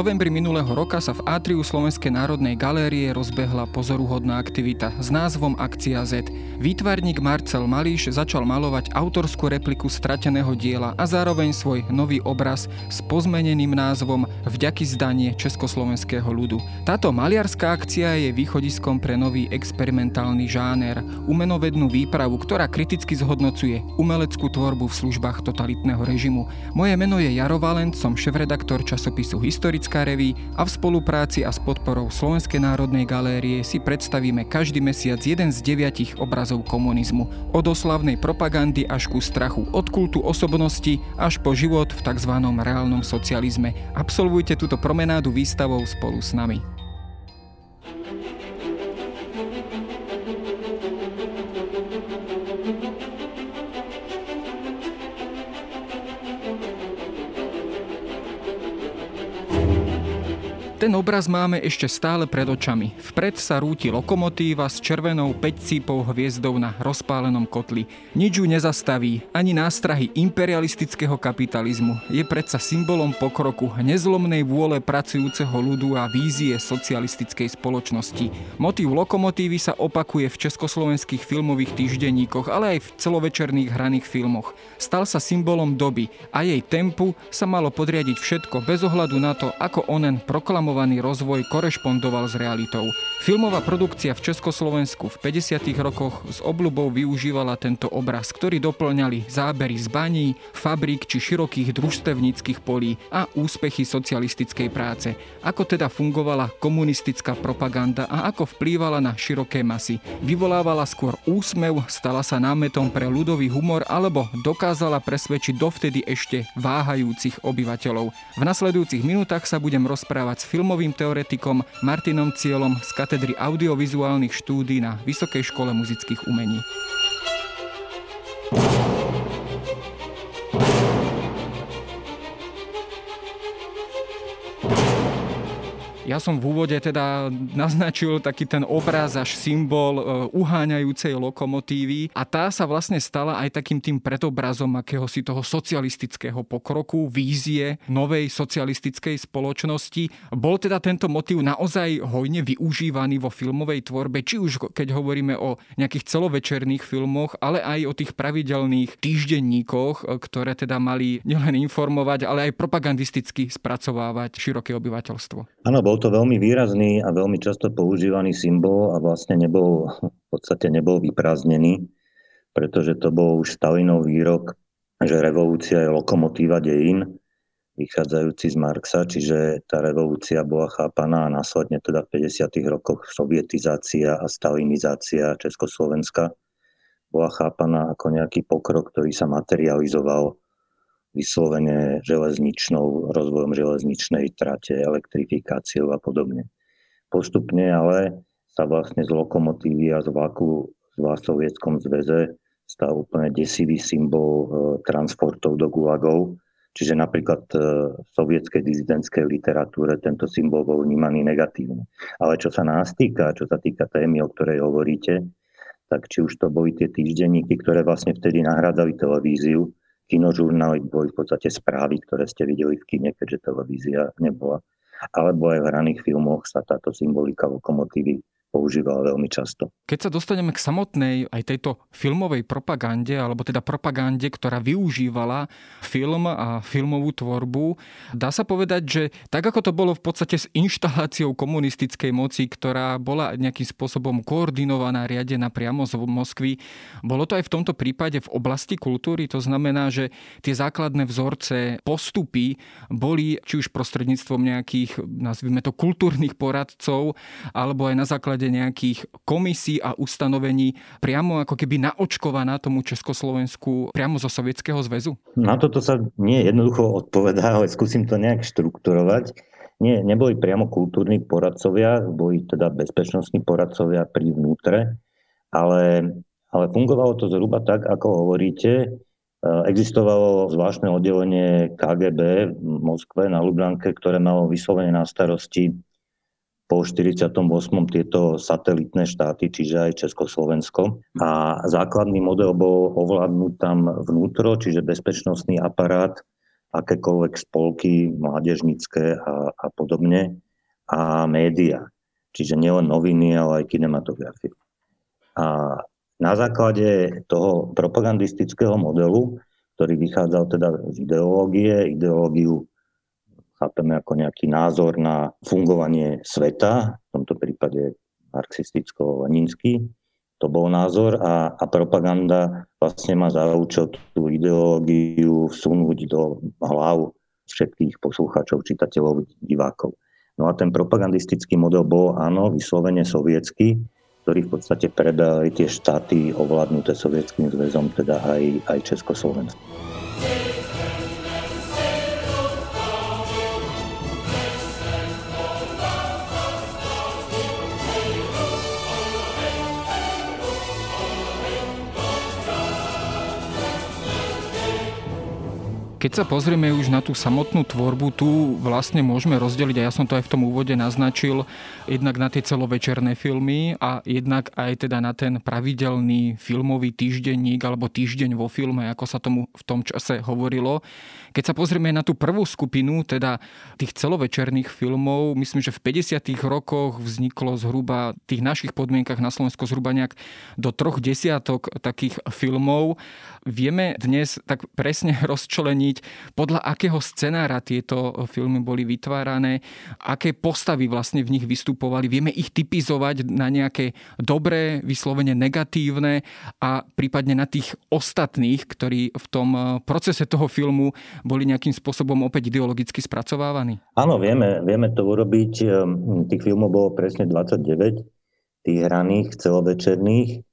novembri minulého roka sa v atriu Slovenskej národnej galérie rozbehla pozoruhodná aktivita s názvom Akcia Z. Výtvarník Marcel Malíš začal malovať autorskú repliku strateného diela a zároveň svoj nový obraz s pozmeneným názvom Vďaky zdanie československého ľudu. Táto maliarská akcia je východiskom pre nový experimentálny žáner, umenovednú výpravu, ktorá kriticky zhodnocuje umeleckú tvorbu v službách totalitného režimu. Moje meno je Jaro Valent, som šéf-redaktor časopisu Historická reví a v spolupráci a s podporou Slovenskej národnej galérie si predstavíme každý mesiac jeden z deviatich obrazov komunizmu. Od oslavnej propagandy až ku strachu, od kultu osobnosti až po život v tzv. reálnom socializme. Absolvujte túto promenádu výstavou spolu s nami. Ten obraz máme ešte stále pred očami. Vpred sa rúti lokomotíva s červenou 5 hviezdou na rozpálenom kotli. Nič ju nezastaví, ani nástrahy imperialistického kapitalizmu. Je predsa symbolom pokroku, nezlomnej vôle pracujúceho ľudu a vízie socialistickej spoločnosti. Motív lokomotívy sa opakuje v československých filmových týždenníkoch, ale aj v celovečerných hraných filmoch. Stal sa symbolom doby a jej tempu sa malo podriadiť všetko bez ohľadu na to, ako onen proklamoval proklamovaný rozvoj korešpondoval s realitou. Filmová produkcia v Československu v 50. rokoch s obľubou využívala tento obraz, ktorý doplňali zábery z baní, fabrík či širokých družstevníckých polí a úspechy socialistickej práce. Ako teda fungovala komunistická propaganda a ako vplývala na široké masy. Vyvolávala skôr úsmev, stala sa námetom pre ľudový humor alebo dokázala presvedčiť dovtedy ešte váhajúcich obyvateľov. V nasledujúcich minútach sa budem rozprávať s filmovým teoretikom Martinom Cielom z katedry audiovizuálnych štúdí na Vysokej škole muzických umení. Ja som v úvode teda naznačil taký ten obraz až symbol e, uháňajúcej lokomotívy a tá sa vlastne stala aj takým tým predobrazom akéhosi toho socialistického pokroku, vízie novej socialistickej spoločnosti. Bol teda tento motív naozaj hojne využívaný vo filmovej tvorbe, či už keď hovoríme o nejakých celovečerných filmoch, ale aj o tých pravidelných týždenníkoch, e, ktoré teda mali nielen informovať, ale aj propagandisticky spracovávať široké obyvateľstvo. Áno, bol to veľmi výrazný a veľmi často používaný symbol a vlastne nebol, v podstate nebol vyprázdnený, pretože to bol už Stalinov výrok, že revolúcia je lokomotíva dejín, vychádzajúci z Marxa, čiže tá revolúcia bola chápaná a následne teda v 50. rokoch sovietizácia a stalinizácia Československa bola chápaná ako nejaký pokrok, ktorý sa materializoval vyslovene železničnou, rozvojom železničnej trate, elektrifikáciou a podobne. Postupne ale sa vlastne z lokomotívy a z vlaku v Sovietskom zväze stal úplne desivý symbol e, transportov do gulagov. Čiže napríklad e, v sovietskej dizidentskej literatúre tento symbol bol vnímaný negatívne. Ale čo sa nás týka, čo sa týka témy, o ktorej hovoríte, tak či už to boli tie týždenníky, ktoré vlastne vtedy nahrádzali televíziu, kinožurnály boli v podstate správy, ktoré ste videli v kine, keďže televízia nebola. Alebo aj v hraných filmoch sa táto symbolika lokomotívy používal veľmi často. Keď sa dostaneme k samotnej aj tejto filmovej propagande, alebo teda propagande, ktorá využívala film a filmovú tvorbu, dá sa povedať, že tak ako to bolo v podstate s inštaláciou komunistickej moci, ktorá bola nejakým spôsobom koordinovaná, riadená priamo z Moskvy, bolo to aj v tomto prípade v oblasti kultúry, to znamená, že tie základné vzorce, postupy boli či už prostredníctvom nejakých, nazvime to, kultúrnych poradcov, alebo aj na základe základe nejakých komisí a ustanovení priamo ako keby naočkovaná tomu Československu priamo zo Sovietskeho zväzu? Na toto sa nie jednoducho odpovedá, ale skúsim to nejak štrukturovať. Nie, neboli priamo kultúrni poradcovia, boli teda bezpečnostní poradcovia pri vnútre, ale, ale fungovalo to zhruba tak, ako hovoríte. E, existovalo zvláštne oddelenie KGB v Moskve na Lublanke, ktoré malo vyslovene na starosti po 48. tieto satelitné štáty, čiže aj Československo. A základný model bol ovládnuť tam vnútro, čiže bezpečnostný aparát akékoľvek spolky mládežnické a, a podobne a média. Čiže nielen noviny, ale aj kinematografie. A na základe toho propagandistického modelu, ktorý vychádzal teda z ideológie, ideológiu chápeme ako nejaký názor na fungovanie sveta, v tomto prípade marxisticko-leninský, to bol názor a, a propaganda vlastne má za účel tú ideológiu vsunúť do hlav všetkých poslucháčov, čitateľov, divákov. No a ten propagandistický model bol, áno, vyslovene sovietský, ktorý v podstate predali tie štáty ovládnuté sovietským zväzom, teda aj, aj Československo. Keď sa pozrieme už na tú samotnú tvorbu, tu vlastne môžeme rozdeliť, a ja som to aj v tom úvode naznačil, jednak na tie celovečerné filmy a jednak aj teda na ten pravidelný filmový týždenník alebo týždeň vo filme, ako sa tomu v tom čase hovorilo. Keď sa pozrieme na tú prvú skupinu, teda tých celovečerných filmov, myslím, že v 50. rokoch vzniklo zhruba v tých našich podmienkach na Slovensku zhruba nejak do troch desiatok takých filmov. Vieme dnes tak presne rozčleniť podľa akého scenára tieto filmy boli vytvárané, aké postavy vlastne v nich vystupovali. Vieme ich typizovať na nejaké dobré, vyslovene negatívne a prípadne na tých ostatných, ktorí v tom eh, procese toho filmu boli nejakým spôsobom opäť ideologicky spracovávaní? Áno, vieme, vieme to urobiť. Ehm, tých filmov bolo presne 29, tých hraných, celovečerných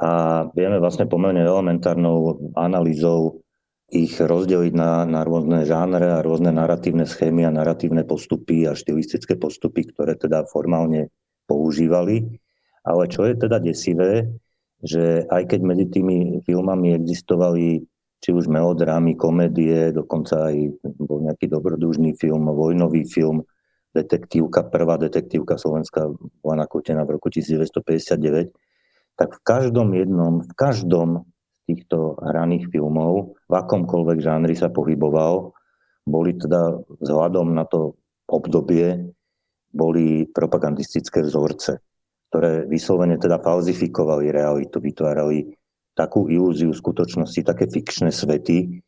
a vieme vlastne pomerne elementárnou analýzou ich rozdeliť na, na rôzne žánre a rôzne narratívne schémy a narratívne postupy a štilistické postupy, ktoré teda formálne používali. Ale čo je teda desivé, že aj keď medzi tými filmami existovali či už melodrámy, komédie, dokonca aj bol nejaký dobrodružný film, vojnový film, detektívka, prvá detektívka Slovenska bola nakútená v roku 1959, tak v každom jednom, v každom týchto hraných filmov, v akomkoľvek žánri sa pohyboval, boli teda vzhľadom na to obdobie, boli propagandistické vzorce, ktoré vyslovene teda falzifikovali realitu, vytvárali takú ilúziu skutočnosti, také fikčné svety,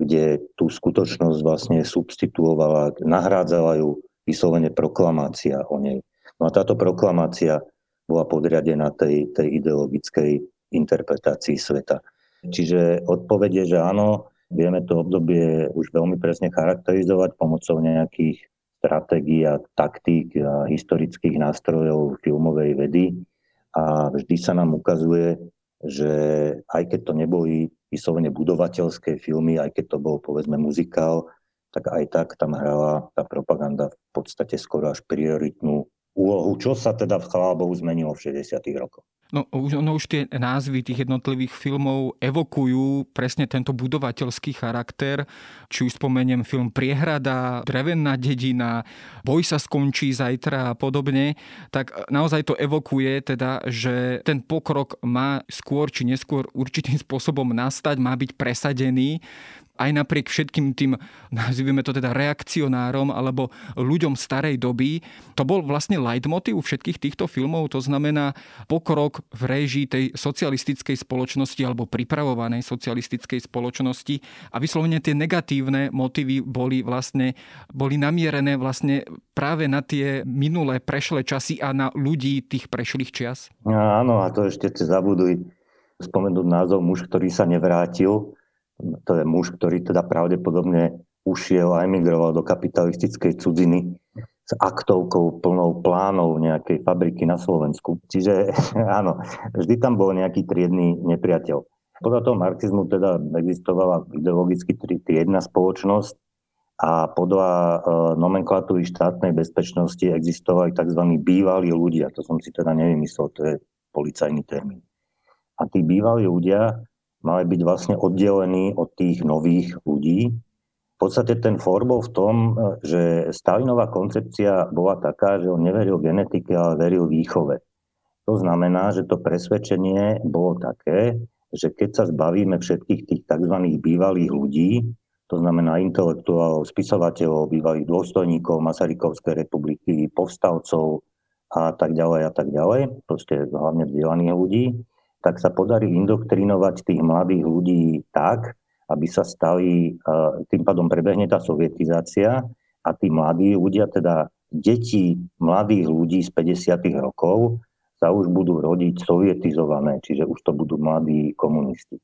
kde tú skutočnosť vlastne substituovala, nahrádzala ju vyslovene proklamácia o nej. No a táto proklamácia bola podriadená tej, tej ideologickej interpretácii sveta. Čiže odpovede, že áno, vieme to obdobie už veľmi presne charakterizovať pomocou nejakých stratégií a taktík a historických nástrojov filmovej vedy. A vždy sa nám ukazuje, že aj keď to neboli vyslovene budovateľské filmy, aj keď to bol povedzme muzikál, tak aj tak tam hrala tá propaganda v podstate skoro až prioritnú úlohu, čo sa teda v chvála Bohu zmenilo v 60. rokoch. No už, no už tie názvy tých jednotlivých filmov evokujú presne tento budovateľský charakter. Či už spomeniem film Priehrada, Drevená dedina, Boj sa skončí zajtra a podobne, tak naozaj to evokuje teda, že ten pokrok má skôr či neskôr určitým spôsobom nastať, má byť presadený aj napriek všetkým tým, nazývame to teda reakcionárom alebo ľuďom starej doby, to bol vlastne leitmotiv všetkých týchto filmov, to znamená pokrok v réžii tej socialistickej spoločnosti alebo pripravovanej socialistickej spoločnosti a vyslovene tie negatívne motívy boli vlastne boli namierené vlastne práve na tie minulé prešlé časy a na ľudí tých prešlých čias. Áno, a to ešte zabuduj spomenúť názov muž, ktorý sa nevrátil to je muž, ktorý teda pravdepodobne ušiel a emigroval do kapitalistickej cudziny s aktovkou plnou plánov nejakej fabriky na Slovensku. Čiže áno, vždy tam bol nejaký triedný nepriateľ. Podľa toho marxizmu teda existovala ideologicky triedna spoločnosť a podľa e, nomenklatúry štátnej bezpečnosti existovali tzv. bývalí ľudia. To som si teda nevymyslel, to je policajný termín. A tí bývalí ľudia mali byť vlastne oddelení od tých nových ľudí. V podstate ten bol v tom, že Stalinová koncepcia bola taká, že on neveril genetike, ale veril výchove. To znamená, že to presvedčenie bolo také, že keď sa zbavíme všetkých tých tzv. bývalých ľudí, to znamená intelektuálov, spisovateľov, bývalých dôstojníkov Masarykovskej republiky, povstalcov a tak ďalej a tak ďalej, proste hlavne vzdelaných ľudí, tak sa podarí indoktrinovať tých mladých ľudí tak, aby sa stali, e, tým pádom prebehne tá sovietizácia a tí mladí ľudia, teda deti mladých ľudí z 50. rokov sa už budú rodiť sovietizované, čiže už to budú mladí komunisti.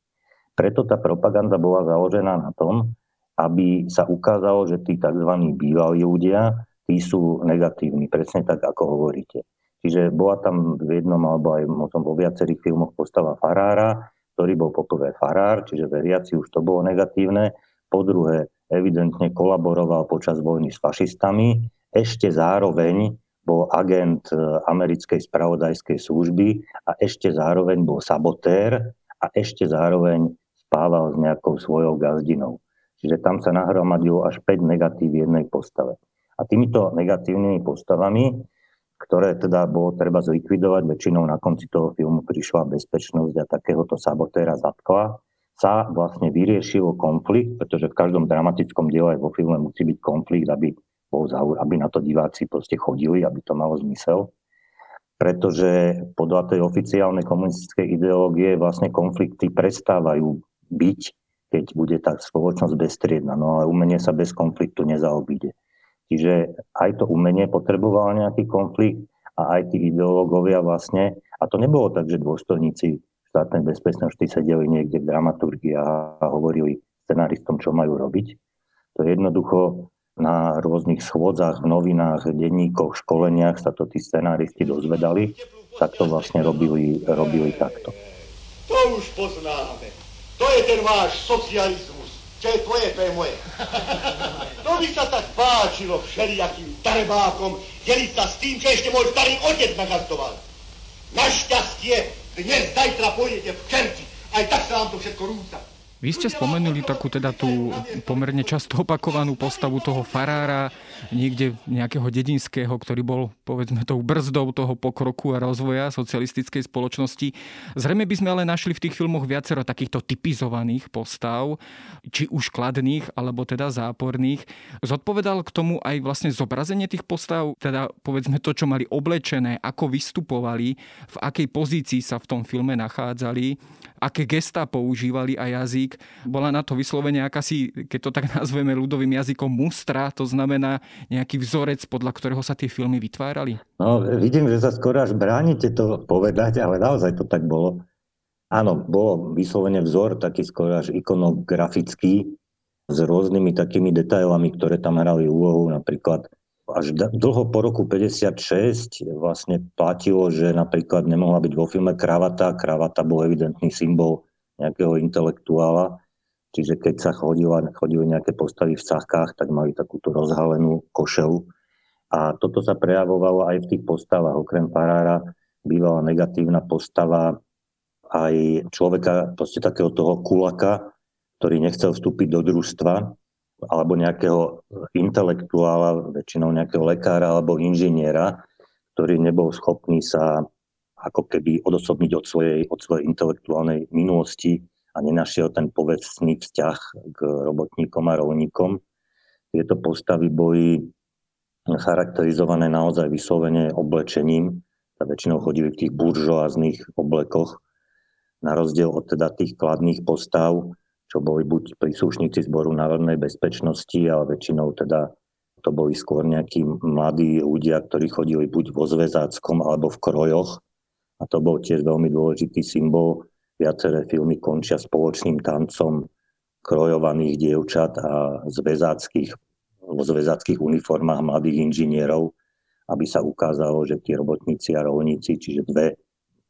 Preto tá propaganda bola založená na tom, aby sa ukázalo, že tí tzv. bývalí ľudia, tí sú negatívni, presne tak, ako hovoríte. Čiže bola tam v jednom alebo aj možno vo viacerých filmoch postava farára, ktorý bol poprvé farár, čiže veriaci už to bolo negatívne. Po druhé, evidentne kolaboroval počas vojny s fašistami. Ešte zároveň bol agent e, americkej spravodajskej služby a ešte zároveň bol sabotér a ešte zároveň spával s nejakou svojou gazdinou. Čiže tam sa nahromadilo až 5 negatív v jednej postave. A týmito negatívnymi postavami, ktoré teda bolo treba zlikvidovať, väčšinou na konci toho filmu prišla bezpečnosť a takéhoto sabotéra zatkla, sa vlastne vyriešilo konflikt, pretože v každom dramatickom diele vo filme musí byť konflikt, aby, bol zaur, aby na to diváci proste chodili, aby to malo zmysel. Pretože podľa tej oficiálnej komunistickej ideológie vlastne konflikty prestávajú byť keď bude tá spoločnosť bezstriedna. No ale umenie sa bez konfliktu nezaobíde. Čiže aj to umenie potrebovalo nejaký konflikt a aj tí ideológovia vlastne, a to nebolo tak, že dôstojníci štátnej bezpečnosti sedeli niekde v dramaturgii a hovorili scenáristom, čo majú robiť. To je jednoducho na rôznych schôdzach, v novinách, denníkoch, školeniach sa to tí scenáristi dozvedali, tak to vlastne robili, robili takto. To už poznáme. To je ten váš socializmus. Čo je tvoje, to je moje. To by sa tak páčilo všelijakým darebákom deliť sa s tým, čo ešte môj starý otec nagastoval. Našťastie, dnes, zajtra pôjdete v čerti. Aj tak sa vám to všetko rúca. Vy ste spomenuli takú teda tú pomerne často opakovanú postavu toho farára, niekde nejakého dedinského, ktorý bol povedzme tou brzdou toho pokroku a rozvoja socialistickej spoločnosti. Zrejme by sme ale našli v tých filmoch viacero takýchto typizovaných postav, či už kladných, alebo teda záporných. Zodpovedal k tomu aj vlastne zobrazenie tých postav, teda povedzme to, čo mali oblečené, ako vystupovali, v akej pozícii sa v tom filme nachádzali, aké gestá používali a jazyk. Bola na to vyslovene akási, keď to tak nazveme ľudovým jazykom, mustra, to znamená nejaký vzorec, podľa ktorého sa tie filmy vytvárali? No, vidím, že sa skoro až bránite to povedať, ale naozaj to tak bolo. Áno, bolo vyslovene vzor taký skoro až ikonografický s rôznymi takými detailami, ktoré tam hrali úlohu. Napríklad až dlho po roku 56 vlastne platilo, že napríklad nemohla byť vo filme kravata. Kravata bol evidentný symbol nejakého intelektuála. Čiže keď sa chodila, chodili nejaké postavy v sákách, tak mali takúto rozhalenú košelu. A toto sa prejavovalo aj v tých postavách. Okrem Farára bývala negatívna postava aj človeka, proste takého toho kulaka, ktorý nechcel vstúpiť do družstva, alebo nejakého intelektuála, väčšinou nejakého lekára alebo inžiniera, ktorý nebol schopný sa ako keby odosobniť od svojej, od svojej intelektuálnej minulosti a nenašiel ten povedzný vzťah k robotníkom a rolníkom. Tieto postavy boli charakterizované naozaj vyslovene oblečením. A väčšinou chodili v tých buržoáznych oblekoch, na rozdiel od teda tých kladných postav, čo boli buď príslušníci zboru národnej bezpečnosti, ale väčšinou teda to boli skôr nejakí mladí ľudia, ktorí chodili buď vo zväzáckom alebo v krojoch a to bol tiež veľmi dôležitý symbol. Viaceré filmy končia spoločným tancom krojovaných dievčat a zväzáckých, vo zväzáckých uniformách mladých inžinierov, aby sa ukázalo, že tí robotníci a rolníci, čiže dve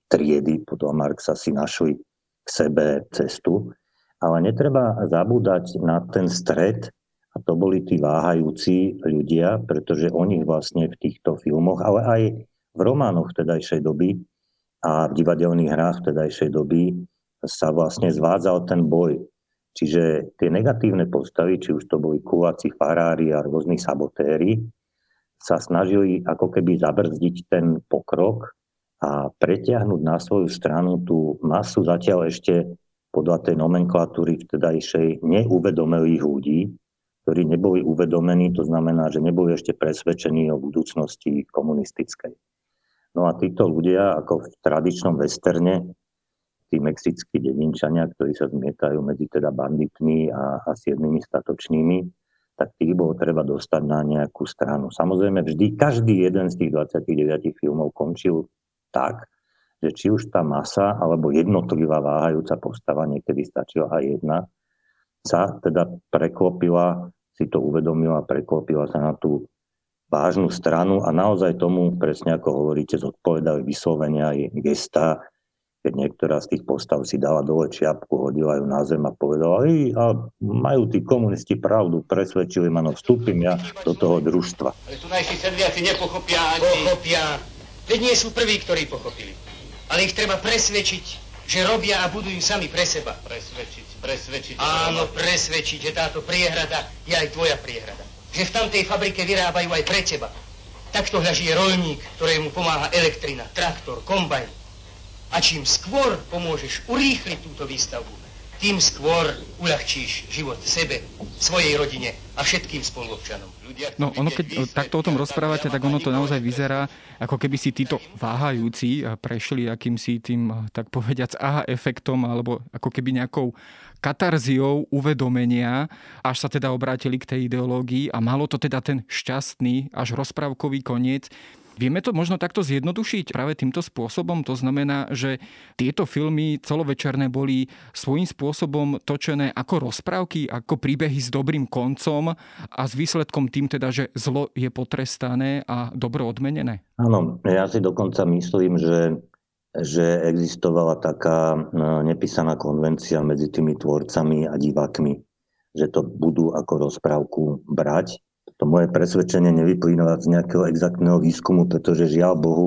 triedy podľa Marxa si našli k sebe cestu. Ale netreba zabúdať na ten stred, a to boli tí váhajúci ľudia, pretože oni vlastne v týchto filmoch, ale aj v románoch tedajšej doby a v divadelných hrách vtedajšej doby sa vlastne zvádzal ten boj. Čiže tie negatívne postavy, či už to boli kuláci, farári a rôzni sabotéri, sa snažili ako keby zabrzdiť ten pokrok a pretiahnuť na svoju stranu tú masu zatiaľ ešte podľa tej nomenklatúry vtedajšej neuvedomelých ľudí, ktorí neboli uvedomení, to znamená, že neboli ešte presvedčení o budúcnosti komunistickej. No a títo ľudia, ako v tradičnom westerne, tí mexickí dedinčania, ktorí sa zmietajú medzi teda banditmi a, a siedmými statočnými, tak tých bolo treba dostať na nejakú stranu. Samozrejme, vždy každý jeden z tých 29 filmov končil tak, že či už tá masa alebo jednotlivá váhajúca postava, niekedy stačila aj jedna, sa teda preklopila, si to uvedomila, preklopila sa na tú vážnu stranu a naozaj tomu, presne ako hovoríte, zodpovedali vyslovenia aj gesta, keď niektorá z tých postav si dala dole čiapku, hodila ju na zem a povedala, Ej, a majú tí komunisti pravdu, presvedčili ma, no vstúpim ja do toho družstva. Ale tu najsi sedliaci nepochopia ani... Pochopia. Veď nie sú prví, ktorí pochopili. Ale ich treba presvedčiť, že robia a budujú sami pre seba. Presvedčiť, presvedčiť. Áno, presvedčiť, že táto priehrada je aj tvoja priehrada. Že v tamtej fabrike vyrábajú aj pre teba. Takto hľaží rolník, ktorému pomáha elektrina, traktor, kombajn. A čím skôr pomôžeš urýchliť túto výstavbu, tým skôr uľahčíš život sebe, svojej rodine a všetkým spoluobčanom. No ono keď takto o tom rozprávate, tak ono to naozaj vyzerá, ako keby si títo váhajúci prešli akýmsi tým, tak povediac, aha efektom, alebo ako keby nejakou katarziou uvedomenia, až sa teda obrátili k tej ideológii a malo to teda ten šťastný až rozprávkový koniec, Vieme to možno takto zjednodušiť práve týmto spôsobom? To znamená, že tieto filmy celovečerné boli svojím spôsobom točené ako rozprávky, ako príbehy s dobrým koncom a s výsledkom tým teda, že zlo je potrestané a dobro odmenené? Áno, ja si dokonca myslím, že že existovala taká no, nepísaná konvencia medzi tými tvorcami a divákmi, že to budú ako rozprávku brať to moje presvedčenie nevyplýva z nejakého exaktného výskumu, pretože žiaľ Bohu,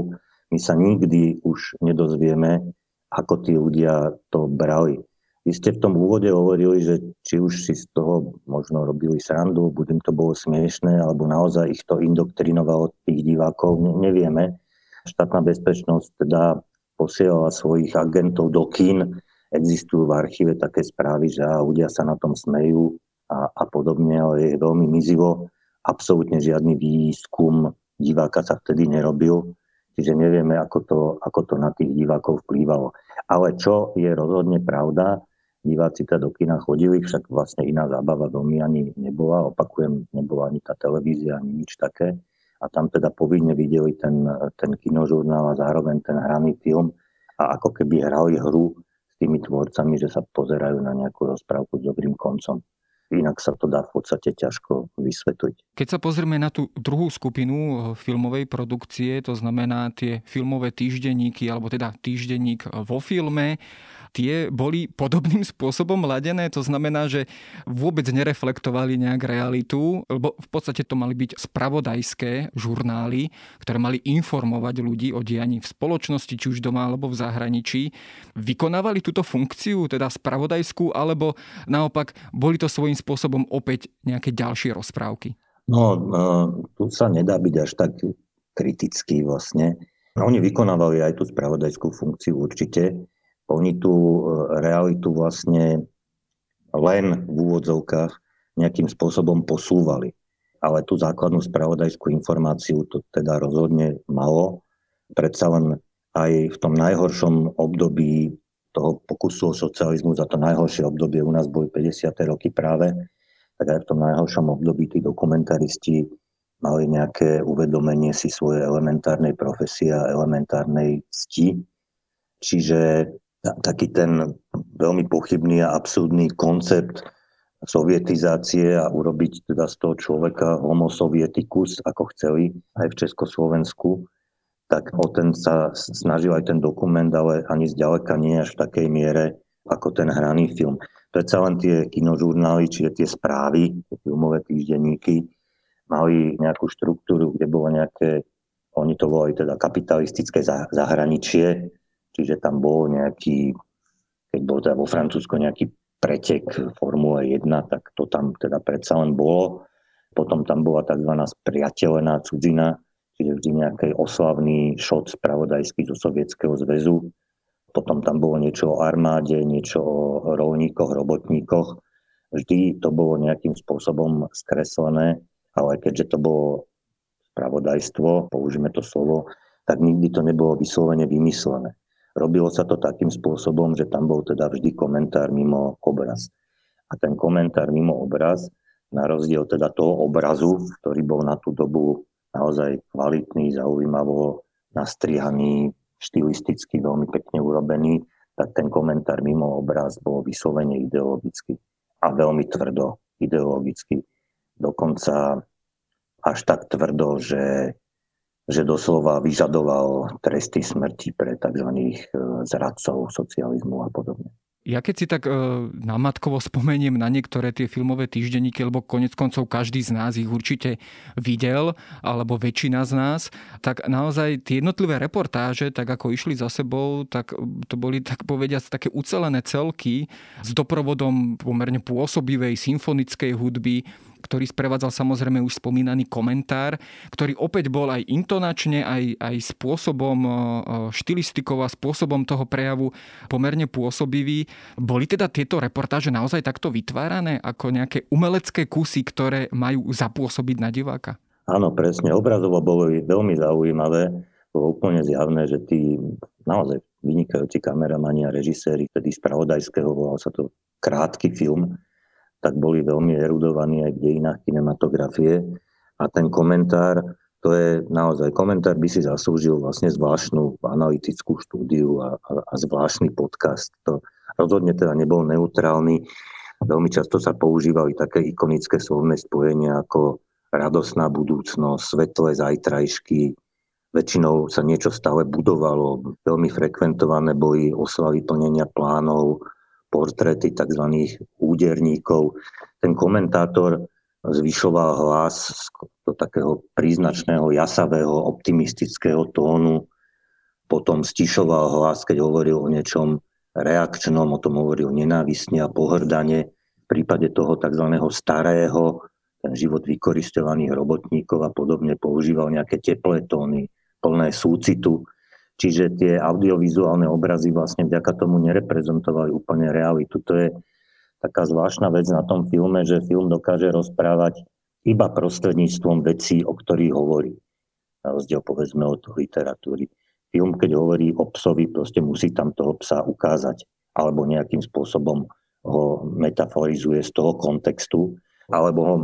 my sa nikdy už nedozvieme, ako tí ľudia to brali. Vy ste v tom úvode hovorili, že či už si z toho možno robili srandu, budem to bolo smiešné, alebo naozaj ich to indoktrinovalo tých divákov, ne, nevieme. Štátna bezpečnosť teda posielala svojich agentov do kín, existujú v archíve také správy, že ľudia sa na tom smejú a, a podobne, ale je veľmi mizivo absolútne žiadny výskum diváka sa vtedy nerobil, čiže nevieme, ako to, ako to na tých divákov vplývalo. Ale čo je rozhodne pravda, diváci teda do kina chodili, však vlastne iná zábava veľmi ani nebola, opakujem, nebola ani tá televízia, ani nič také. A tam teda povinne videli ten, ten kinožurnál a zároveň ten hraný film a ako keby hrali hru s tými tvorcami, že sa pozerajú na nejakú rozprávku s dobrým koncom inak sa to dá v podstate ťažko vysvetliť. Keď sa pozrieme na tú druhú skupinu eh, filmovej produkcie, to znamená tie filmové týždenníky, alebo teda týždenník vo filme, tie boli podobným spôsobom ladené, to znamená, že vôbec nereflektovali nejak realitu, lebo v podstate to mali byť spravodajské žurnály, ktoré mali informovať ľudí o dianí v spoločnosti, či už doma alebo v zahraničí. Vykonávali túto funkciu, teda spravodajskú, alebo naopak boli to svojím spôsobom opäť nejaké ďalšie rozprávky? No, tu sa nedá byť až tak kritický vlastne. Oni vykonávali aj tú spravodajskú funkciu určite, oni tú e, realitu vlastne len v úvodzovkách nejakým spôsobom posúvali. Ale tú základnú spravodajskú informáciu to teda rozhodne malo. Predsa len aj v tom najhoršom období toho pokusu o socializmu, za to najhoršie obdobie u nás boli 50. roky práve, tak aj v tom najhoršom období tí dokumentaristi mali nejaké uvedomenie si svojej elementárnej profesie a elementárnej cti. Čiže taký ten veľmi pochybný a absurdný koncept sovietizácie a urobiť teda z toho človeka homo sovietikus, ako chceli aj v Československu, tak o ten sa snažil aj ten dokument, ale ani zďaleka nie až v takej miere ako ten hraný film. Predsa len tie kinožurnály, čiže tie správy, tie filmové týždenníky, mali nejakú štruktúru, kde bolo nejaké, oni to volali teda kapitalistické zahraničie, Čiže tam bol nejaký, keď bol teda vo Francúzsku nejaký pretek Formule 1, tak to tam teda predsa len bolo. Potom tam bola tzv. spriateľená cudzina, čiže vždy nejaký oslavný šot spravodajský zo Sovietskeho zväzu. potom tam bolo niečo o armáde, niečo o rolníkoch, robotníkoch. Vždy to bolo nejakým spôsobom skreslené, ale keďže to bolo spravodajstvo, použijeme to slovo, tak nikdy to nebolo vyslovene vymyslené. Robilo sa to takým spôsobom, že tam bol teda vždy komentár mimo obraz. A ten komentár mimo obraz, na rozdiel teda toho obrazu, ktorý bol na tú dobu naozaj kvalitný, zaujímavo nastrihaný, štilisticky veľmi pekne urobený, tak ten komentár mimo obraz bol vyslovene ideologický a veľmi tvrdo ideologicky. Dokonca až tak tvrdo, že, že doslova vyžadoval tresty smrti pre tzv. E, zradcov socializmu a podobne. Ja keď si tak e, namatkovo spomeniem na niektoré tie filmové týždenníky, lebo konec koncov každý z nás ich určite videl, alebo väčšina z nás, tak naozaj tie jednotlivé reportáže, tak ako išli za sebou, tak to boli tak povediať také ucelené celky s doprovodom pomerne pôsobivej symfonickej hudby, ktorý sprevádzal samozrejme už spomínaný komentár, ktorý opäť bol aj intonačne, aj, aj spôsobom e, e, štilistikou a spôsobom toho prejavu pomerne pôsobivý. Boli teda tieto reportáže naozaj takto vytvárané ako nejaké umelecké kusy, ktoré majú zapôsobiť na diváka? Áno, presne. Obrazovo boli veľmi zaujímavé. Bolo úplne zjavné, že tí naozaj vynikajúci kameramani a režiséri, tedy spravodajského, volal sa to krátky film, tak boli veľmi erudovaní aj v dejinách kinematografie. A ten komentár, to je naozaj, komentár by si zaslúžil vlastne zvláštnu analytickú štúdiu a, a, a zvláštny podcast. To rozhodne teda nebol neutrálny. Veľmi často sa používali také ikonické slovné spojenia ako radosná budúcnosť, svetlé zajtrajšky, väčšinou sa niečo stále budovalo, veľmi frekventované boli oslavy plnenia plánov, portréty tzv. úderníkov. Ten komentátor zvyšoval hlas do takého príznačného, jasavého, optimistického tónu, potom stišoval hlas, keď hovoril o niečom reakčnom, o tom hovoril nenávisne a pohrdane. V prípade toho tzv. starého, ten život vykoristovaných robotníkov a podobne používal nejaké teplé tóny, plné súcitu. Čiže tie audiovizuálne obrazy vlastne vďaka tomu nereprezentovali úplne realitu. To je taká zvláštna vec na tom filme, že film dokáže rozprávať iba prostredníctvom vecí, o ktorých hovorí. Na rozdiel povedzme od literatúry. Film, keď hovorí o psovi, proste musí tam toho psa ukázať alebo nejakým spôsobom ho metaforizuje z toho kontextu, alebo ho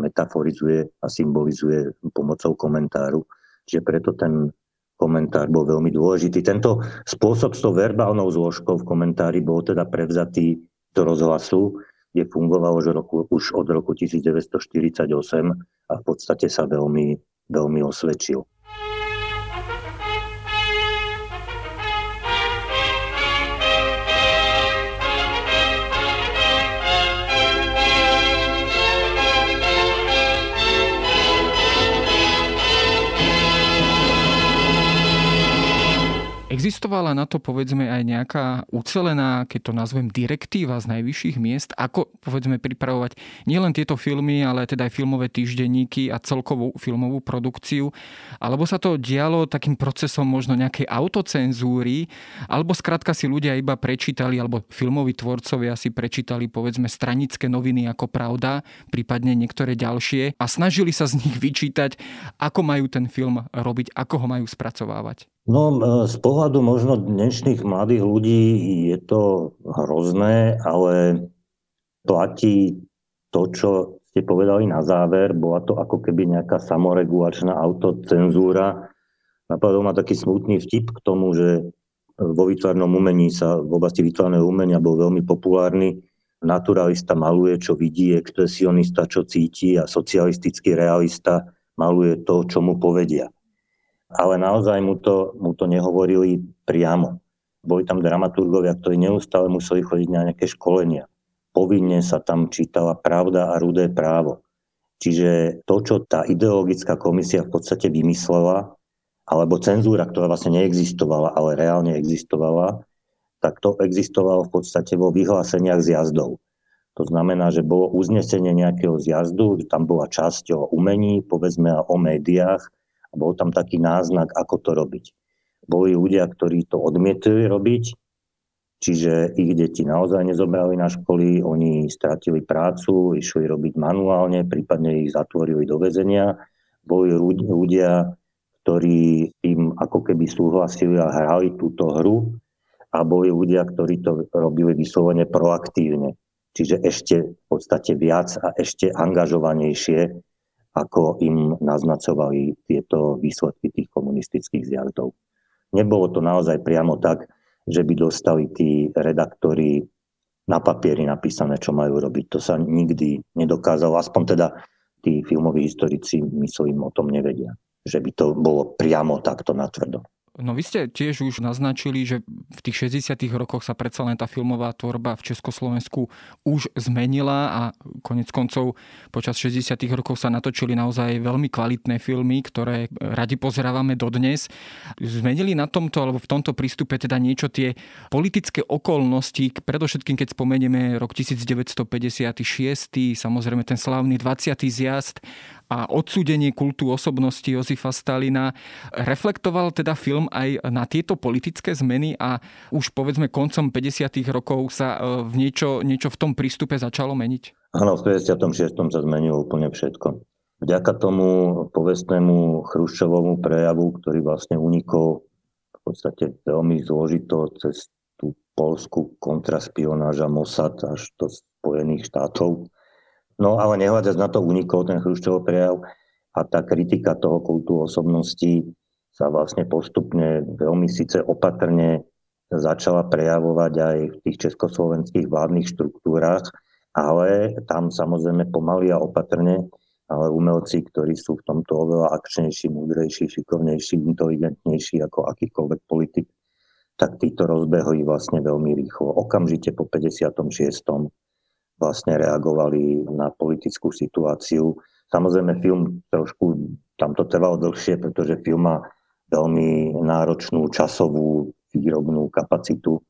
metaforizuje a symbolizuje pomocou komentáru. Čiže preto ten komentár bol veľmi dôležitý. Tento spôsob s tou verbálnou zložkou v komentári bol teda prevzatý do rozhlasu, kde fungovalo už, roku, už od roku 1948 a v podstate sa veľmi, veľmi osvedčil. Existovala na to povedzme aj nejaká ucelená, keď to nazvem, direktíva z najvyšších miest, ako povedzme pripravovať nielen tieto filmy, ale teda aj filmové týždenníky a celkovú filmovú produkciu, alebo sa to dialo takým procesom možno nejakej autocenzúry, alebo skrátka si ľudia iba prečítali, alebo filmoví tvorcovia si prečítali povedzme stranické noviny ako Pravda, prípadne niektoré ďalšie a snažili sa z nich vyčítať, ako majú ten film robiť, ako ho majú spracovávať. No, e, z pohľadu možno dnešných mladých ľudí je to hrozné, ale platí to, čo ste povedali na záver. Bola to ako keby nejaká samoregulačná autocenzúra. Napadol ma taký smutný vtip k tomu, že vo výtvarnom umení sa, v oblasti výtvarného umenia bol veľmi populárny. Naturalista maluje, čo vidí, expresionista, čo cíti a socialistický realista maluje to, čo mu povedia ale naozaj mu to, mu to nehovorili priamo. Boli tam dramaturgovia, ktorí neustále museli chodiť na nejaké školenia. Povinne sa tam čítala pravda a rudé právo. Čiže to, čo tá ideologická komisia v podstate vymyslela, alebo cenzúra, ktorá vlastne neexistovala, ale reálne existovala, tak to existovalo v podstate vo vyhláseniach zjazdov. To znamená, že bolo uznesenie nejakého zjazdu, tam bola časť o umení, povedzme o médiách, bol tam taký náznak, ako to robiť. Boli ľudia, ktorí to odmietli robiť Čiže ich deti naozaj nezobrali na školy, oni stratili prácu, išli robiť manuálne, prípadne ich zatvorili do väzenia. Boli ľudia, ktorí tým ako keby súhlasili a hrali túto hru a boli ľudia, ktorí to robili vyslovene proaktívne. Čiže ešte v podstate viac a ešte angažovanejšie, ako im naznacovali tieto výsledky tých komunistických zjazdov. Nebolo to naozaj priamo tak, že by dostali tí redaktori na papieri napísané, čo majú robiť. To sa nikdy nedokázalo, aspoň teda tí filmoví historici, myslím, o tom nevedia, že by to bolo priamo takto natvrdo. No vy ste tiež už naznačili, že v tých 60. rokoch sa predsa len tá filmová tvorba v Československu už zmenila a konec koncov počas 60. rokov sa natočili naozaj veľmi kvalitné filmy, ktoré radi pozerávame dodnes. Zmenili na tomto alebo v tomto prístupe teda niečo tie politické okolnosti, predovšetkým keď spomenieme rok 1956, samozrejme ten slávny 20. zjazd a odsúdenie kultu osobnosti Jozifa Stalina. Reflektoval teda film aj na tieto politické zmeny a už povedzme koncom 50. rokov sa e, v niečo, niečo v tom prístupe začalo meniť? Áno, v 56. sa zmenilo úplne všetko. Vďaka tomu povestnému Chruščovomu prejavu, ktorý vlastne unikol v podstate veľmi zložito cez tú polskú kontraspionáža Mossad až do Spojených štátov, No ale nehľadať na to unikol ten Chruščov prejav a tá kritika toho kultu osobností sa vlastne postupne veľmi síce opatrne začala prejavovať aj v tých československých vládnych štruktúrach, ale tam samozrejme pomaly a opatrne, ale umelci, ktorí sú v tomto oveľa akčnejší, múdrejší, šikovnejší, inteligentnejší ako akýkoľvek politik, tak títo rozbehli vlastne veľmi rýchlo. Okamžite po 56 vlastne reagovali na politickú situáciu. Samozrejme film trošku, tam to trvalo dlhšie, pretože film má veľmi náročnú časovú výrobnú kapacitu,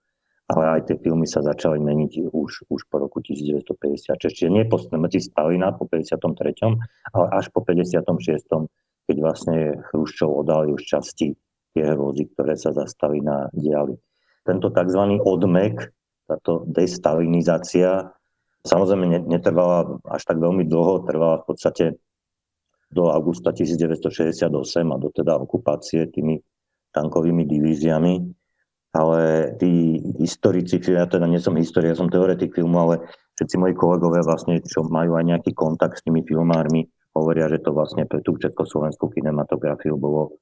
ale aj tie filmy sa začali meniť už, už po roku 1956. Čiže nie po smrti Stalina po 53., ale až po 56., keď vlastne Chruščov odali už časti tie hrôzy, ktoré sa za Stalina diali. Tento tzv. odmek, táto destalinizácia Samozrejme netrvala až tak veľmi dlho, trvala v podstate do augusta 1968 a do teda okupácie tými tankovými divíziami. Ale tí historici, ja teda nie som historik, ja som teoretik filmu, ale všetci moji kolegovia vlastne, čo majú aj nejaký kontakt s tými filmármi, hovoria, že to vlastne pre tú československú kinematografiu bolo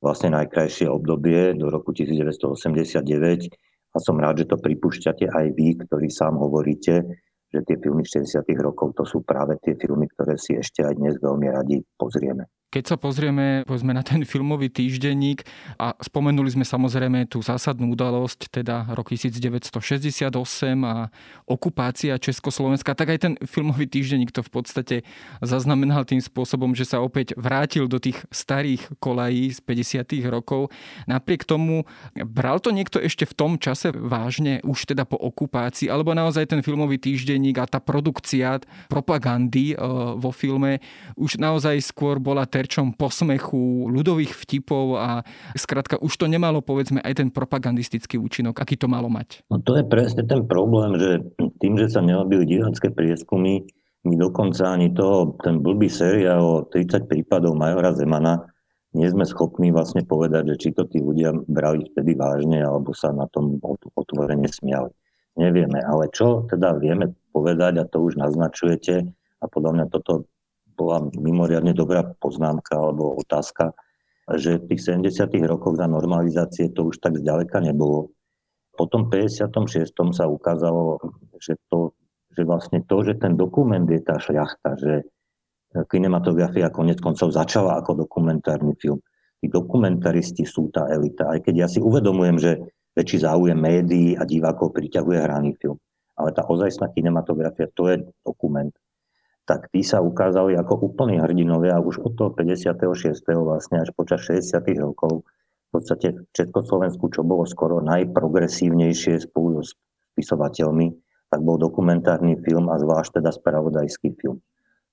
vlastne najkrajšie obdobie do roku 1989 a som rád, že to pripúšťate aj vy, ktorí sám hovoríte, že tie filmy 60. rokov to sú práve tie filmy, ktoré si ešte aj dnes veľmi radi pozrieme. Keď sa pozrieme povedzme, na ten filmový týždenník a spomenuli sme samozrejme tú zásadnú udalosť, teda rok 1968 a okupácia Československa, tak aj ten filmový týždenník to v podstate zaznamenal tým spôsobom, že sa opäť vrátil do tých starých kolají z 50. rokov. Napriek tomu bral to niekto ešte v tom čase vážne, už teda po okupácii, alebo naozaj ten filmový týždenník a tá produkcia propagandy e, vo filme už naozaj skôr bola terčom posmechu, ľudových vtipov a skrátka už to nemalo povedzme aj ten propagandistický účinok, aký to malo mať. No to je presne ten problém, že tým, že sa nerobili divácké prieskumy, my dokonca ani toho, ten blbý seriál o 30 prípadov Majora Zemana nie sme schopní vlastne povedať, že či to tí ľudia brali vtedy vážne alebo sa na tom otvorene smiali. Nevieme, ale čo teda vieme povedať, a to už naznačujete, a podľa mňa toto bola mimoriadne dobrá poznámka alebo otázka, že v tých 70. rokoch za normalizácie to už tak zďaleka nebolo. Po tom 56. sa ukázalo, že, to, že vlastne to, že ten dokument je tá šľachta, že kinematografia konec koncov začala ako dokumentárny film. Tí dokumentaristi sú tá elita, aj keď ja si uvedomujem, že väčší záujem médií a divákov priťahuje hraný film. Ale tá ozajstná kinematografia, to je dokument tak tí sa ukázali ako úplní hrdinovia už od toho 56. vlastne až počas 60. rokov v podstate v Československu, čo bolo skoro najprogresívnejšie spolu so spisovateľmi, tak bol dokumentárny film a zvlášť teda spravodajský film.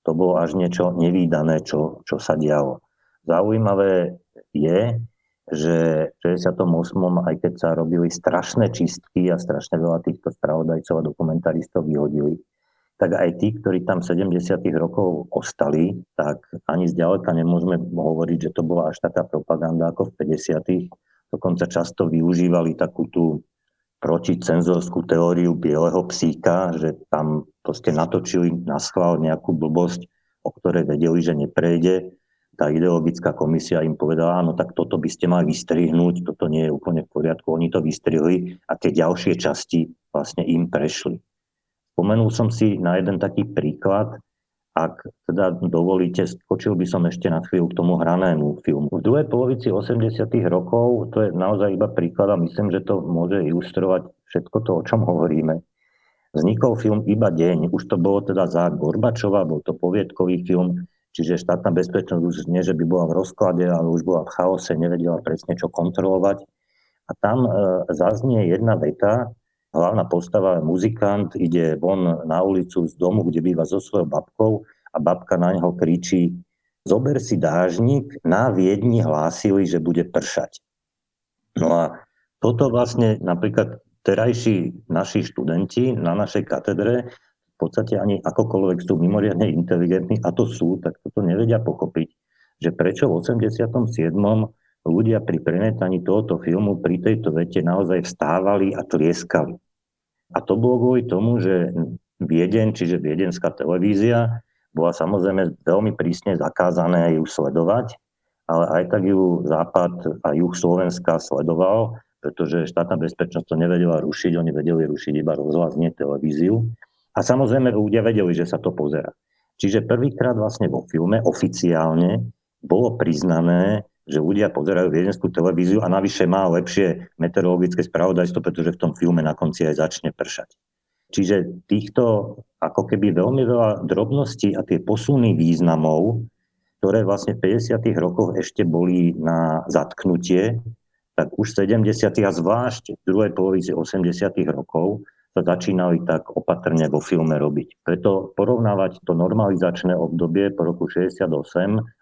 To bolo až niečo nevýdané, čo, čo sa dialo. Zaujímavé je, že v 68. aj keď sa robili strašné čistky a strašne veľa týchto spravodajcov a dokumentaristov vyhodili, tak aj tí, ktorí tam 70. rokov ostali, tak ani zďaleka nemôžeme hovoriť, že to bola až taká propaganda ako v 50. Dokonca často využívali takú tú proticenzorskú teóriu bieleho psíka, že tam proste natočili na schvál nejakú blbosť, o ktorej vedeli, že neprejde tá ideologická komisia im povedala, áno, tak toto by ste mali vystrihnúť, toto nie je úplne v poriadku, oni to vystrihli a tie ďalšie časti vlastne im prešli. Spomenul som si na jeden taký príklad, ak teda dovolíte, skočil by som ešte na chvíľu k tomu hranému filmu. V druhej polovici 80. rokov, to je naozaj iba príklad a myslím, že to môže ilustrovať všetko to, o čom hovoríme. Vznikol film Iba deň, už to bolo teda za Gorbačova, bol to poviedkový film, Čiže štátna bezpečnosť už nie, že by bola v rozklade, ale už bola v chaose, nevedela presne čo kontrolovať. A tam e, zaznie jedna veta, hlavná postava muzikant, ide von na ulicu z domu, kde býva so svojou babkou a babka na neho kričí zober si dážnik, na Viedni hlásili, že bude pršať. No a toto vlastne napríklad terajší naši študenti na našej katedre v podstate ani akokoľvek sú mimoriadne inteligentní, a to sú, tak toto nevedia pochopiť, že prečo v 87. ľudia pri premietaní tohoto filmu pri tejto vete naozaj vstávali a tlieskali. A to bolo kvôli tomu, že Viedeň, čiže viedenská televízia, bola samozrejme veľmi prísne zakázané ju sledovať, ale aj tak ju Západ a juh Slovenska sledoval, pretože štátna bezpečnosť to nevedela rušiť, oni vedeli rušiť iba rozhlas, nie televíziu. A samozrejme ľudia vedeli, že sa to pozera. Čiže prvýkrát vlastne vo filme oficiálne bolo priznané, že ľudia pozerajú viedenskú televíziu a navyše má lepšie meteorologické spravodajstvo, pretože v tom filme na konci aj začne pršať. Čiže týchto ako keby veľmi veľa drobností a tie posuny významov, ktoré vlastne v 50. rokoch ešte boli na zatknutie, tak už v 70. a zvlášť v druhej polovici 80. rokov sa začínali tak opatrne vo filme robiť. Preto porovnávať to normalizačné obdobie po roku 68,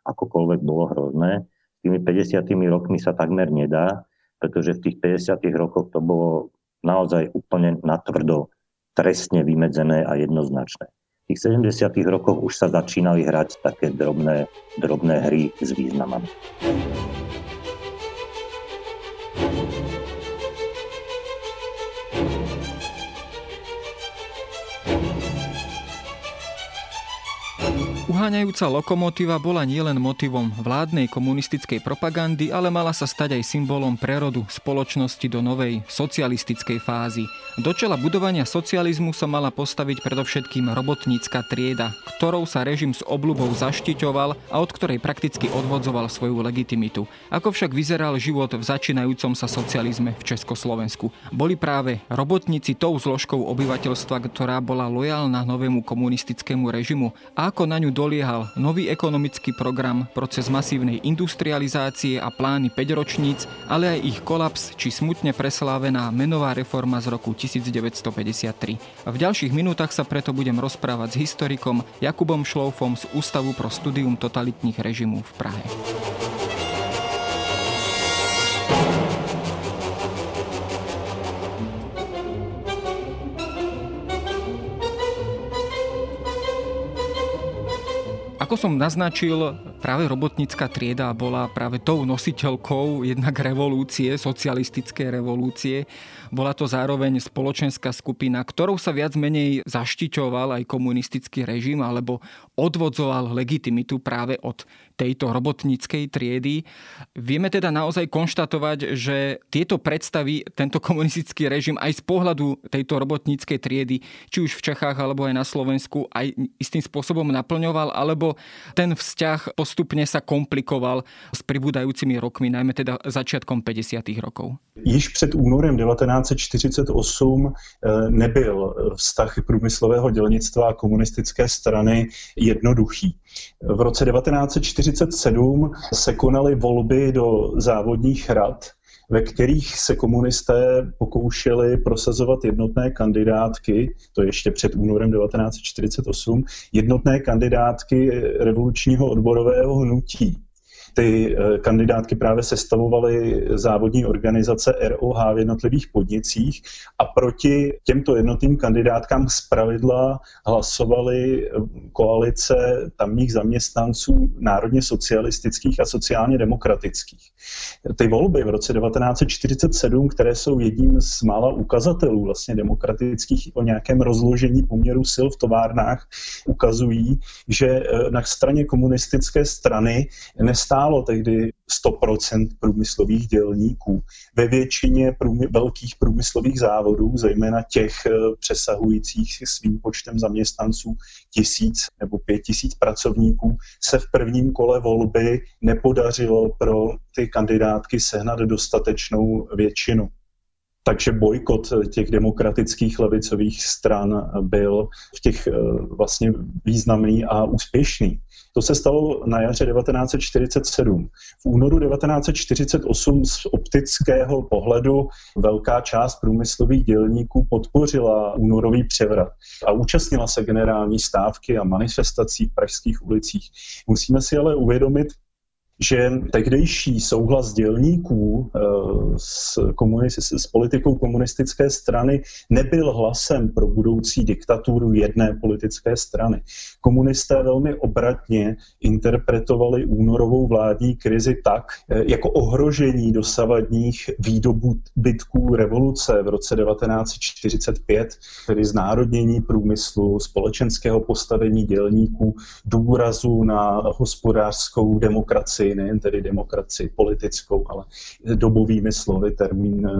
akokoľvek bolo hrozné, tými 50 rokmi sa takmer nedá, pretože v tých 50 rokoch to bolo naozaj úplne natvrdo trestne vymedzené a jednoznačné. V tých 70 rokoch už sa začínali hrať také drobné, drobné hry s významami. Uháňajúca lokomotíva bola nielen motivom vládnej komunistickej propagandy, ale mala sa stať aj symbolom prerodu spoločnosti do novej socialistickej fázy. Do čela budovania socializmu sa mala postaviť predovšetkým robotnícka trieda, ktorou sa režim s obľubou zaštiťoval a od ktorej prakticky odvodzoval svoju legitimitu. Ako však vyzeral život v začínajúcom sa socializme v Československu? Boli práve robotníci tou zložkou obyvateľstva, ktorá bola lojálna novému komunistickému režimu a ako na ňu do doliehal nový ekonomický program, proces masívnej industrializácie a plány 5 ročníc, ale aj ich kolaps či smutne preslávená menová reforma z roku 1953. V ďalších minútach sa preto budem rozprávať s historikom Jakubom Šloufom z Ústavu pro studium totalitných režimov v Prahe. Ako som naznačil, práve robotnícka trieda bola práve tou nositeľkou jednak revolúcie, socialistické revolúcie. Bola to zároveň spoločenská skupina, ktorou sa viac menej zaštiťoval aj komunistický režim alebo odvodzoval legitimitu práve od tejto robotníckej triedy. Vieme teda naozaj konštatovať, že tieto predstavy tento komunistický režim aj z pohľadu tejto robotníckej triedy, či už v Čechách alebo aj na Slovensku, aj istým spôsobom naplňoval, alebo ten vzťah postupne sa komplikoval s pribúdajúcimi rokmi, najmä teda začiatkom 50. rokov. Již před únorem 1948 eh, nebyl vztah průmyslového dělnictva a komunistické strany jednoduchý. V roce 1947 se konaly volby do závodních rad, ve kterých se komunisté pokoušeli prosazovat jednotné kandidátky, to ještě před únorem 1948, jednotné kandidátky revolučního odborového hnutí. Ty eh, kandidátky právě sestavovaly závodní organizace ROH v jednotlivých podnicích a proti těmto jednotným kandidátkám zpravidla hlasovaly eh, koalice tamních zaměstnanců národně socialistických a sociálně demokratických. Ty volby v roce 1947, které jsou jedním z mála ukazatelů vlastně demokratických o nějakém rozložení poměru sil v továrnách, ukazují, že eh, na straně komunistické strany nestálo tehdy 100% průmyslových dělníků. Ve většině průmy, velkých průmyslových závodů, zejména těch eh, přesahujících svým počtem zaměstnanců tisíc nebo pět tisíc pracovníků, se v prvním kole volby nepodařilo pro ty kandidátky sehnat dostatečnou většinu. Takže bojkot těch demokratických levicových stran byl v těch eh, vlastně významný a úspěšný. To se stalo na jaře 1947. V únoru 1948 z optického pohledu velká část průmyslových dělníků podpořila únorový převrat a účastnila se generální stávky a manifestací v pražských ulicích. Musíme si ale uvědomit, že tehdejší souhlas dělníků eh, s, komunis- s politikou komunistické strany nebyl hlasem pro budoucí diktaturu jedné politické strany. Komunisté velmi obratně interpretovali únorovou vládní krizi tak, eh, jako ohrožení dosavadních výdobytků revoluce v roce 1945, tedy znárodnění průmyslu, společenského postavení dělníků, důrazu na hospodářskou demokracii demokracii, nejen tedy demokracii politickou, ale dobovými slovy termín eh,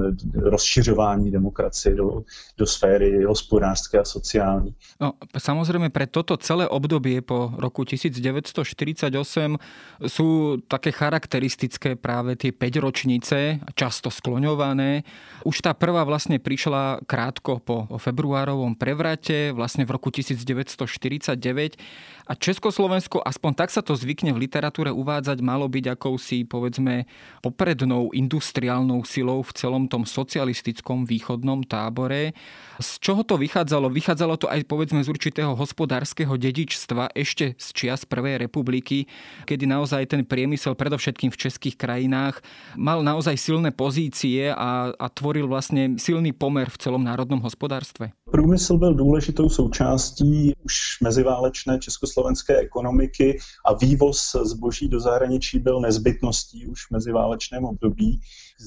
rozšiřování demokracie do, do sféry hospodářské a sociální. No, samozrejme pre toto celé obdobie po roku 1948 sú také charakteristické práve tie 5 ročnice, často skloňované. Už tá prvá vlastne prišla krátko po februárovom prevrate, vlastne v roku 1949 a Československo, aspoň tak sa to zvykne v literatúre uvádzať, malo byť akousi, povedzme, poprednou industriálnou silou v celom tom socialistickom východnom tábore. Z čoho to vychádzalo? Vychádzalo to aj povedzme z určitého hospodárskeho dedičstva ešte z čias Prvej republiky, kedy naozaj ten priemysel, predovšetkým v českých krajinách, mal naozaj silné pozície a, a tvoril vlastne silný pomer v celom národnom hospodárstve. Průmysl byl důležitou součástí už meziválečné československé ekonomiky a vývoz zboží do zahraničí byl nezbytností už v meziválečném období.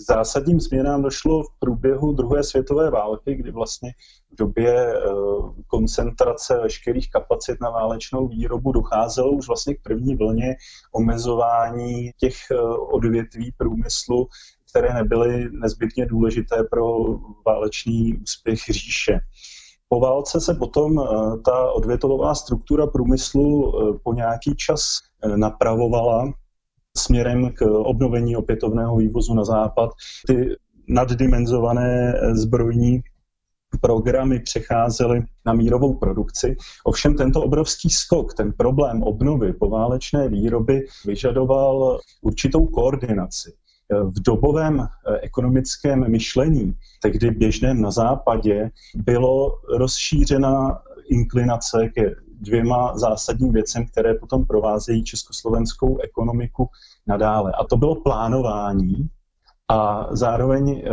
Zásadním změnám došlo v průběhu druhé světové války, kdy vlastně v době eh, koncentrace veškerých kapacit na válečnou výrobu docházelo už vlastně k první vlně omezování těch eh, odvětví průmyslu, které nebyly nezbytně důležité pro válečný úspěch říše. Po válce se potom eh, ta odvětová struktura průmyslu eh, po nějaký čas eh, napravovala směrem k obnovení opětovného vývozu na západ. Ty naddimenzované zbrojní programy přecházely na mírovou produkci. Ovšem tento obrovský skok, ten problém obnovy poválečné výroby vyžadoval určitou koordinaci v dobovém eh, ekonomickém myšlení, tehdy běžném na západě, bylo rozšířena inklinace ke dvěma zásadním věcem, které potom provázejí československou ekonomiku nadále. A to bylo plánování a zároveň eh,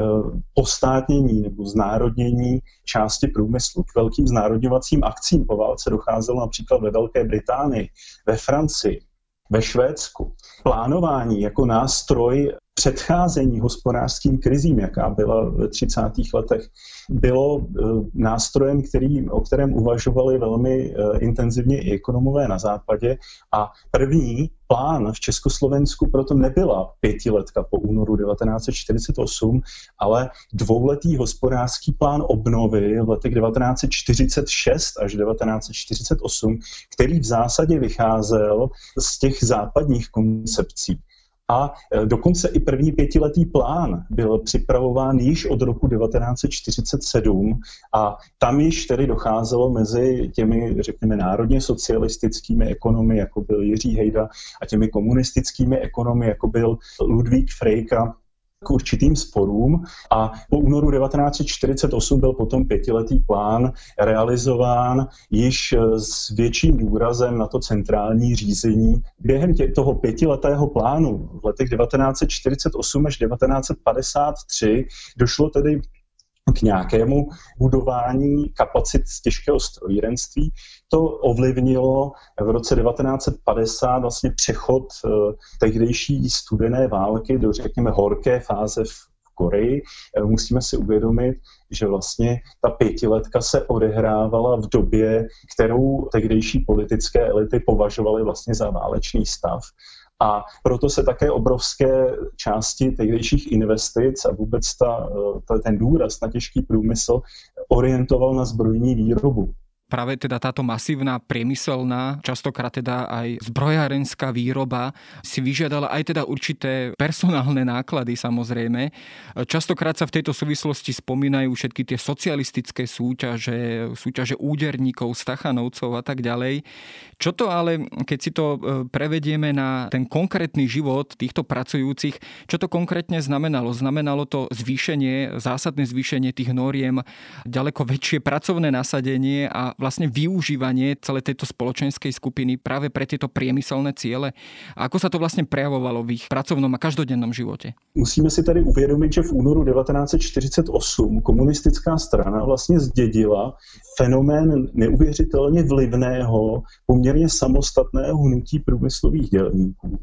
postátnění nebo znárodnění části průmyslu. K velkým znárodňovacím akcím po válce docházelo například ve Velké Británii, ve Francii, ve Švédsku. Plánování jako nástroj předcházení hospodářským krizím, jaká byla v 30. letech, bylo eh, nástrojem, který, o kterém uvažovali velmi eh, intenzivně i ekonomové na západě. A první plán v Československu proto nebyla pětiletka po únoru 1948, ale dvouletý hospodářský plán obnovy v letech 1946 až 1948, který v zásadě vycházel z těch západních koncepcí. A e, dokonce i první pětiletý plán byl připravován již od roku 1947 a tam již tedy docházelo mezi těmi, řekněme, národně socialistickými ekonomy, jako byl Jiří Hejda, a těmi komunistickými ekonomy, jako byl Ludvík Frejka, k určitým sporům a po únoru 1948 byl potom pětiletý plán realizován již s větším důrazem na to centrální řízení. Během tě, toho pětiletého plánu v letech 1948 až 1953 došlo tedy k nějakému budování kapacit těžkého strojírenství. To ovlivnilo v roce 1950 vlastně přechod eh, tehdejší studené války do, řekněme, horké fáze v Koreji. Eh, musíme si uvědomit, že vlastně ta pětiletka se odehrávala v době, kterou tehdejší politické elity považovaly vlastně za válečný stav. A proto se také obrovské části tehdejších investic a vůbec ta, ta, ten důraz na těžký průmysl orientoval na zbrojní výrobu práve teda táto masívna priemyselná, častokrát teda aj zbrojárenská výroba si vyžiadala aj teda určité personálne náklady samozrejme. Častokrát sa v tejto súvislosti spomínajú všetky tie socialistické súťaže, súťaže úderníkov, stachanovcov a tak ďalej. Čo to ale, keď si to e, prevedieme na ten konkrétny život týchto pracujúcich, čo to konkrétne znamenalo? Znamenalo to zvýšenie, zásadné zvýšenie tých noriem, ďaleko väčšie pracovné nasadenie a vlastne využívanie celej tejto spoločenskej skupiny práve pre tieto priemyselné ciele? A ako sa to vlastne prejavovalo v ich pracovnom a každodennom živote? Musíme si tady uvědomit, že v únoru 1948 komunistická strana vlastně zdědila fenomén neuvěřitelně vlivného, poměrně samostatného hnutí průmyslových dělníků,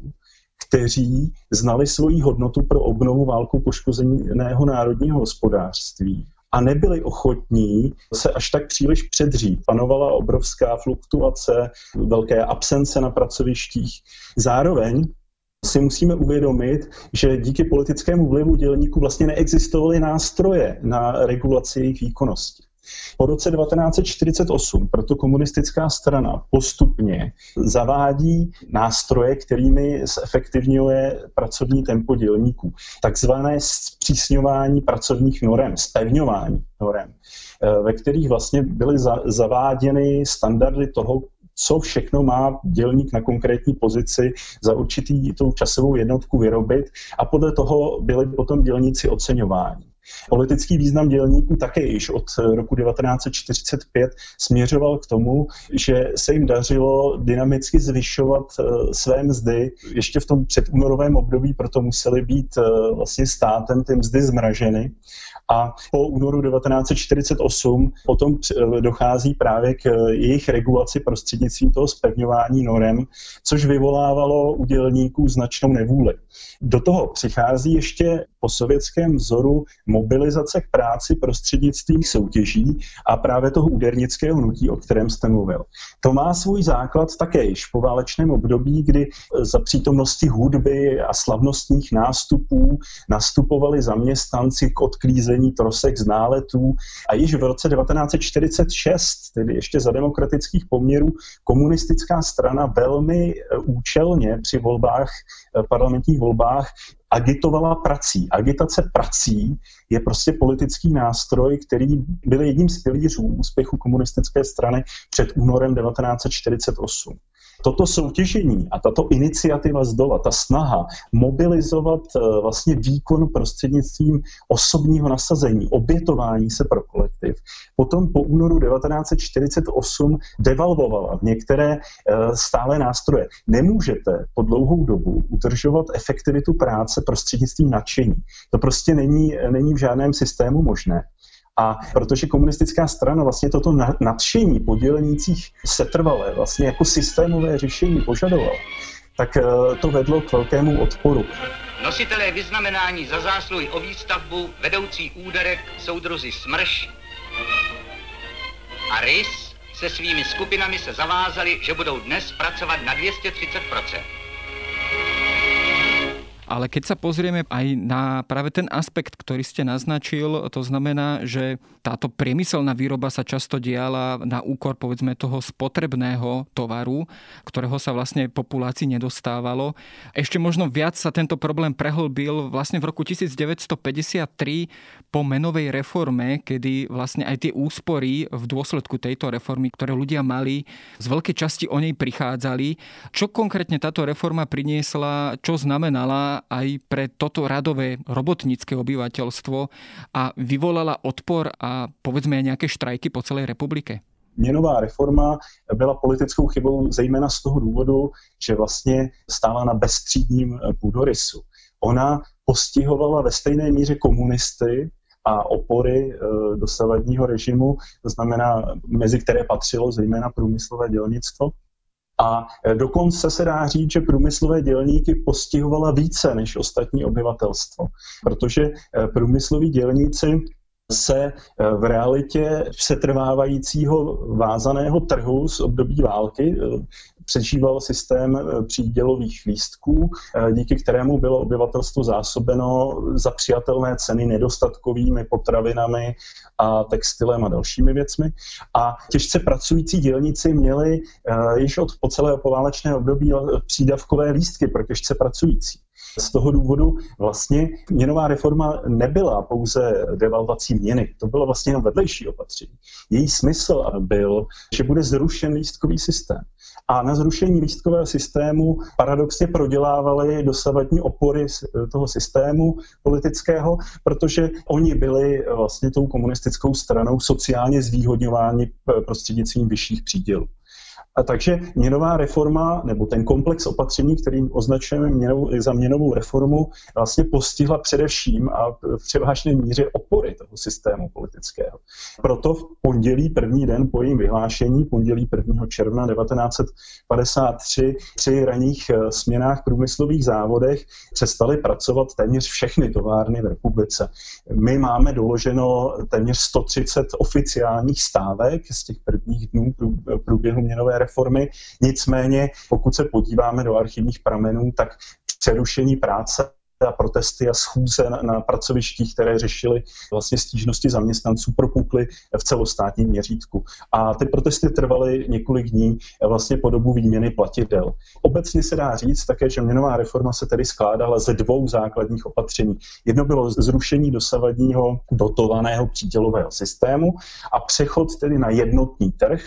kteří znali svoji hodnotu pro obnovu válku poškozeného národního hospodářství a nebyli ochotní se až tak příliš předřít. Panovala obrovská fluktuace, velké absence na pracovištích. Zároveň si musíme uvědomit, že díky politickému vlivu dělníků vlastně neexistovaly nástroje na regulaci jejich výkonnosti. Po roce 1948 proto komunistická strana postupně zavádí nástroje, kterými zefektivňuje pracovní tempo dělníků. Takzvané zpřísňování pracovních norem, spevňování norem, eh, ve kterých vlastně byly zaváděny standardy toho, co všechno má dělník na konkrétní pozici za určitý tou časovou jednotku vyrobit a podle toho byly potom dělníci oceňováni. Politický význam dělníků také již od roku 1945 směřoval k tomu, že se jim dařilo dynamicky zvyšovat eh, své mzdy. Ještě v tom předúnorovém období proto musely být eh, vlastně státem ty mzdy zmraženy a po únoru 1948 potom eh, dochází právě k jejich regulaci prostřednictvím toho spevňování norem, což vyvolávalo u dělníků značnou nevůli. Do toho přichází ještě po sovětském vzoru mobilizace k práci prostřednictvím soutěží a právě toho údernického hnutí, o kterém jste mluvil. To má svůj základ také již po válečném období, kdy za přítomnosti hudby a slavnostních nástupů nastupovali zaměstnanci k odklízení trosek z náletů a již v roce 1946, tedy ještě za demokratických poměrů, komunistická strana velmi účelně při volbách, parlamentních volbách agitovala prací. Agitace prací je prostě politický nástroj, který byl jedním z pilířů úspěchu komunistické strany před únorem 1948 toto soutěžení a tato iniciativa z dola, ta snaha mobilizovat eh, vlastně výkon prostřednictvím osobního nasazení, obětování se pro kolektiv, potom po únoru 1948 devalvovala některé eh, stále nástroje. Nemůžete po dlouhou dobu udržovat efektivitu práce prostřednictvím nadšení. To prostě není, není v žádném systému možné. A protože komunistická strana vlastně toto nadšení po dělnících setrvalé vlastně jako systémové řešení požadovala, tak eh, to vedlo k velkému odporu. Nositelé vyznamenání za zásluhy o výstavbu, vedoucí úderek, soudruzi Smrš a Rys se svými skupinami se zavázali, že budou dnes pracovat na 230 ale keď sa pozrieme aj na práve ten aspekt, ktorý ste naznačil, to znamená, že táto priemyselná výroba sa často diala na úkor povedzme toho spotrebného tovaru, ktorého sa vlastne populácii nedostávalo. Ešte možno viac sa tento problém prehlbil vlastne v roku 1953 po menovej reforme, kedy vlastne aj tie úspory v dôsledku tejto reformy, ktoré ľudia mali, z veľkej časti o nej prichádzali. Čo konkrétne táto reforma priniesla, čo znamenala aj pre toto radové robotnícke obyvateľstvo a vyvolala odpor a povedzme aj nejaké štrajky po celej republike? Měnová reforma byla politickou chybou zejména z toho důvodu, že vlastně stála na bezstřídním půdorysu. Ona postihovala ve stejné míře komunisty, a opory e, dosavadního režimu, to znamená, mezi které patřilo zejména průmyslové dělnictvo. A e, dokonce se dá říct, že průmyslové dělníky postihovala více než ostatní obyvatelstvo, protože e, průmysloví dělníci se v realitě přetrvávajícího vázaného trhu z období války přežíval systém eh, přídělových lístků, eh, díky kterému bylo obyvatelstvo zásobeno za přijatelné ceny nedostatkovými potravinami a textilem a dalšími věcmi. A těžce pracující dělníci měli eh, již od po celé poválečné období přídavkové lístky pro těžce pracující. Z toho důvodu vlastně měnová reforma nebyla pouze devalvací měny, to bylo vlastně jenom vedlejší opatření. Její smysl byl, že bude zrušen lístkový systém. A na zrušení lístkového systému paradoxně prodělávaly dosavadní opory toho systému politického, protože oni byli vlastně tou komunistickou stranou sociálně zvýhodňováni prostřednictvím vyšších přídělů. A takže měnová reforma, nebo ten komplex opatření, kterým označujeme měnovou, za měnovou reformu, vlastně postihla především a v převážné míře opory toho systému politického. Proto v pondělí, první den po jejím vyhlášení, pondělí 1. června 1953, při raných eh, směnách průmyslových závodech přestaly pracovat téměř všechny továrny v republice. My máme doloženo téměř 130 oficiálních stávek z těch prvních dnů průběhu měnové reformy. Nicméně, pokud se podíváme do archivních pramenů, tak přerušení práce a protesty a schůze na, na pracovištích, které řešily vlastně stížnosti zaměstnanců, propukly v celostátním měřítku. A ty protesty trvaly několik dní vlastně po dobu výměny platidel. Obecně se dá říct také, že měnová reforma se tedy skládala ze dvou základních opatření. Jedno bylo zrušení dosavadního dotovaného přídělového systému a přechod tedy na jednotný trh.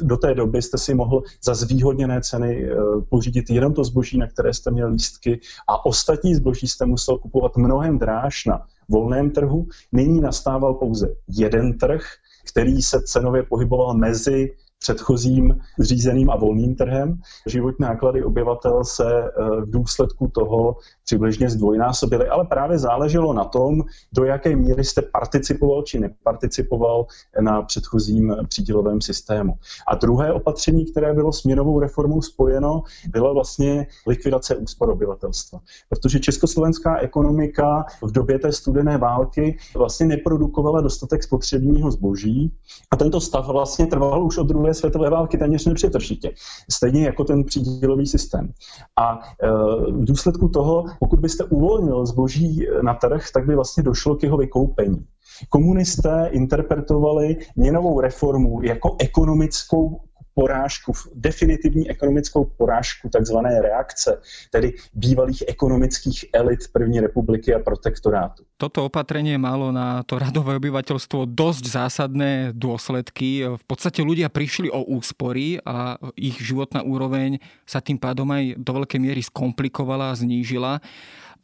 Do té doby jste si mohl za zvýhodněné ceny eh, pořídit jenom to zboží, na které jste měl lístky a ostatní zboží jste musel kupovat mnohem dráž na volném trhu. Nyní nastával pouze jeden trh, který se cenově pohyboval mezi předchozím řízeným a volným trhem. Životní náklady obyvatel se eh, v důsledku toho přibližně zdvojnásobily, ale právě záleželo na tom, do jaké míry jste participoval či neparticipoval na předchozím přídělovém systému. A druhé opatření, které bylo s měnovou reformou spojeno, byla vlastně likvidace úspor obyvatelstva. Protože československá ekonomika v době té studené války vlastně neprodukovala dostatek spotřebního zboží a tento stav vlastně trval už od druhé světové války téměř nepřetržitě. Stejně jako ten přídělový systém. A e, v důsledku toho pokud byste uvolnil zboží na trh, tak by vlastně došlo k jeho vykoupení. Komunisté interpretovali měnovou reformu jako ekonomickou porážku, definitivní ekonomickou porážku takzvané reakce, tedy bývalých ekonomických elit první republiky a protektorátu. Toto opatrenie malo na to radové obyvateľstvo dosť zásadné dôsledky. V podstate ľudia prišli o úspory a ich životná úroveň sa tým pádom aj do veľkej miery skomplikovala a znížila.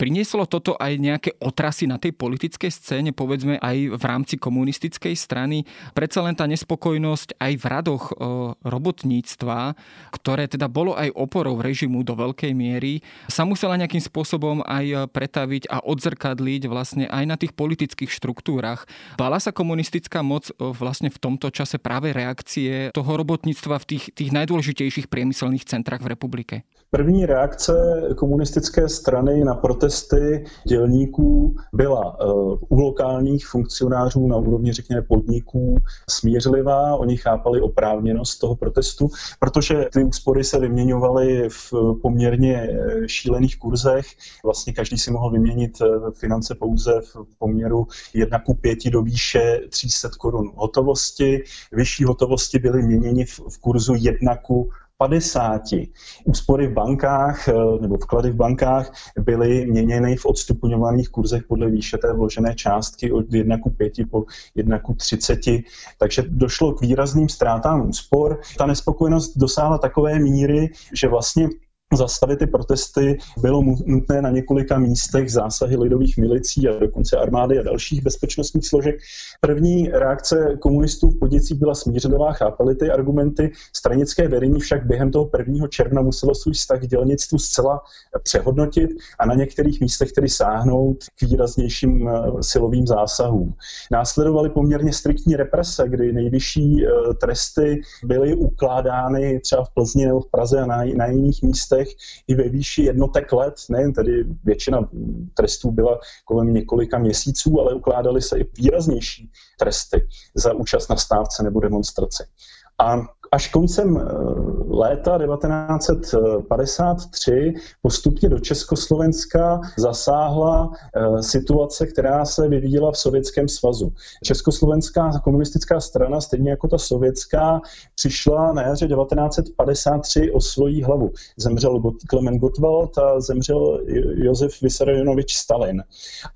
Prinieslo toto aj nejaké otrasy na tej politickej scéne, povedzme aj v rámci komunistickej strany? Predsa len tá nespokojnosť aj v radoch e, robotníctva, ktoré teda bolo aj oporou režimu do veľkej miery, sa musela nejakým spôsobom aj pretaviť a odzrkadliť vlastne aj na tých politických štruktúrach. Bala sa komunistická moc e, vlastne v tomto čase práve reakcie toho robotníctva v tých, tých najdôležitejších priemyselných centrách v republike? První reakce komunistické strany na protesty dělníků byla eh, u lokálních funkcionářů na úrovni, řekněme, podniků smířlivá. Oni chápali oprávněnost toho protestu, protože ty úspory se vyměňovaly v poměrně eh, šílených kurzech. Vlastně každý si mohl vyměnit finance pouze v poměru 1 ku 5 do výše 300 korun hotovosti. Vyšší hotovosti byly měněny v kurzu 1 ku 50. Úspory v bankách eh, nebo vklady v bankách byly měněny v odstupňovaných kurzech podle výše té vložené částky od 1 ku 5 po 1 ku 30. Takže došlo k výrazným ztrátám úspor. Ta nespokojenost dosáhla takové míry, že vlastně zastavit ty protesty, bylo nutné na několika místech zásahy lidových milicí a dokonce armády a dalších bezpečnostních složek. První reakce komunistů v Podicích byla smířlivá, chápali ty argumenty. Stranické vedení však během toho 1. června muselo svůj vztah k dělnictvu zcela přehodnotit a na některých místech tedy sáhnout k výraznějším eh, silovým zásahům. Následovaly poměrně striktní represe, kdy nejvyšší eh, tresty byly ukládány třeba v Plzni nebo v Praze a na, na jiných místech i ve výši jednotek let, nejen tedy většina trestů byla kolem několika měsíců, ale ukládaly se i výraznější tresty za účast na stávce nebo demonstraci. A až koncem eh, léta 1953 postupně do Československa zasáhla eh, situace, která se vyvíjela v Sovětském svazu. Československá komunistická strana, stejně jako ta sovětská, přišla na jaře 1953 o svoji hlavu. Zemřel Klement Gottwald a zemřel Josef Vysarionovič Stalin.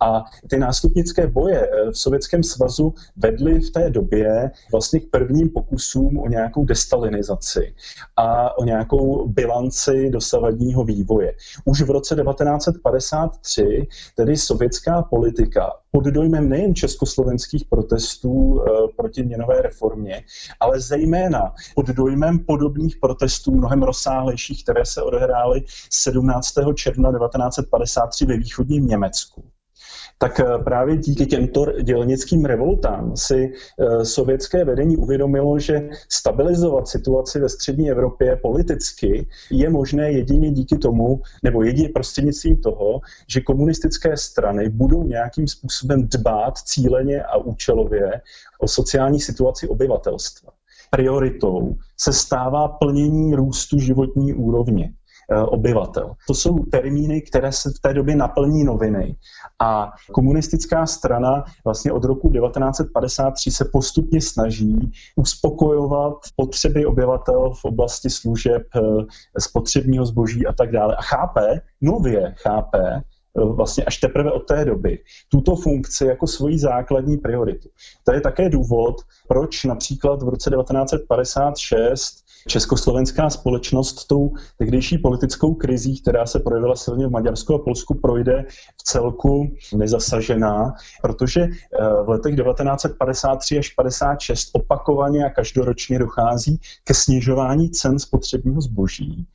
A ty nástupnické boje eh, v Sovětském svazu vedly v té době vlastně k prvním pokusům o nějakou destalinizaci a o nějakou bilanci dosavadního vývoje. Už v roce 1953 tedy sovětská politika pod dojmem nejen československých protestů e, proti měnové reformě, ale zejména pod dojmem podobných protestů mnohem rozsáhlejších, které se odehrály 17. června 1953 ve východním Německu tak eh, právě díky těmto dělnickým revoltám si eh, sovětské vedení uvědomilo, že stabilizovat situaci ve střední Evropě politicky je možné jedině díky tomu, nebo jedině prostřednictvím toho, že komunistické strany budou nějakým způsobem dbát cíleně a účelově o sociální situaci obyvatelstva. Prioritou se stává plnění růstu životní úrovně. Eh, obyvatel. To jsou termíny, které se v té době naplní noviny. A komunistická strana vlastně od roku 1953 se postupně snaží uspokojovat potřeby obyvatel v oblasti služeb, eh, spotřebního zboží a tak dále. A chápe, nově chápe, vlastně až teprve od té doby tuto funkci jako svoji základní prioritu. To je také důvod, proč například v roce 1956 československá společnost tou tehdejší politickou krizí, která se projevila silně v Maďarsku a Polsku, projde v celku nezasažená, protože eh, v letech 1953 až 56 opakovaně a každoročně dochází ke snižování cen spotřebního zboží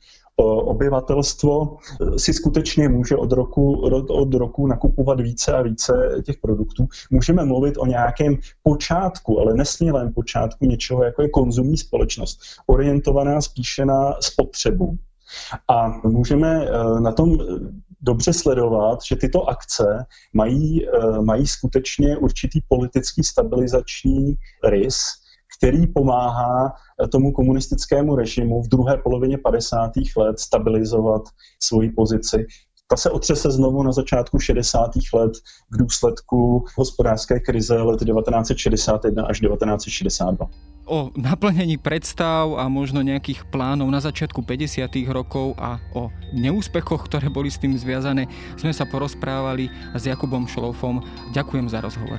obyvatelstvo eh, si skutečně může od roku, od roku nakupovat více a více těch produktů. Můžeme mluvit o nějakém počátku, ale nesmělém počátku něčeho, jako je konzumní společnost, orientovaná spíše na spotřebu. A můžeme eh, na tom eh, dobře sledovat, že tyto akce mají, mají skutečně určitý politický stabilizační rys, který pomáhá eh, tomu komunistickému režimu v druhé polovině 50. let stabilizovat svoji pozici. Ta se otřese znovu na začátku 60. let v důsledku hospodářské krize let 1961 až 1962 o naplnení predstav a možno nejakých plánov na začiatku 50. rokov a o neúspechoch, ktoré boli s tým zviazané, sme sa porozprávali s Jakubom Šlofom. Ďakujem za rozhovor.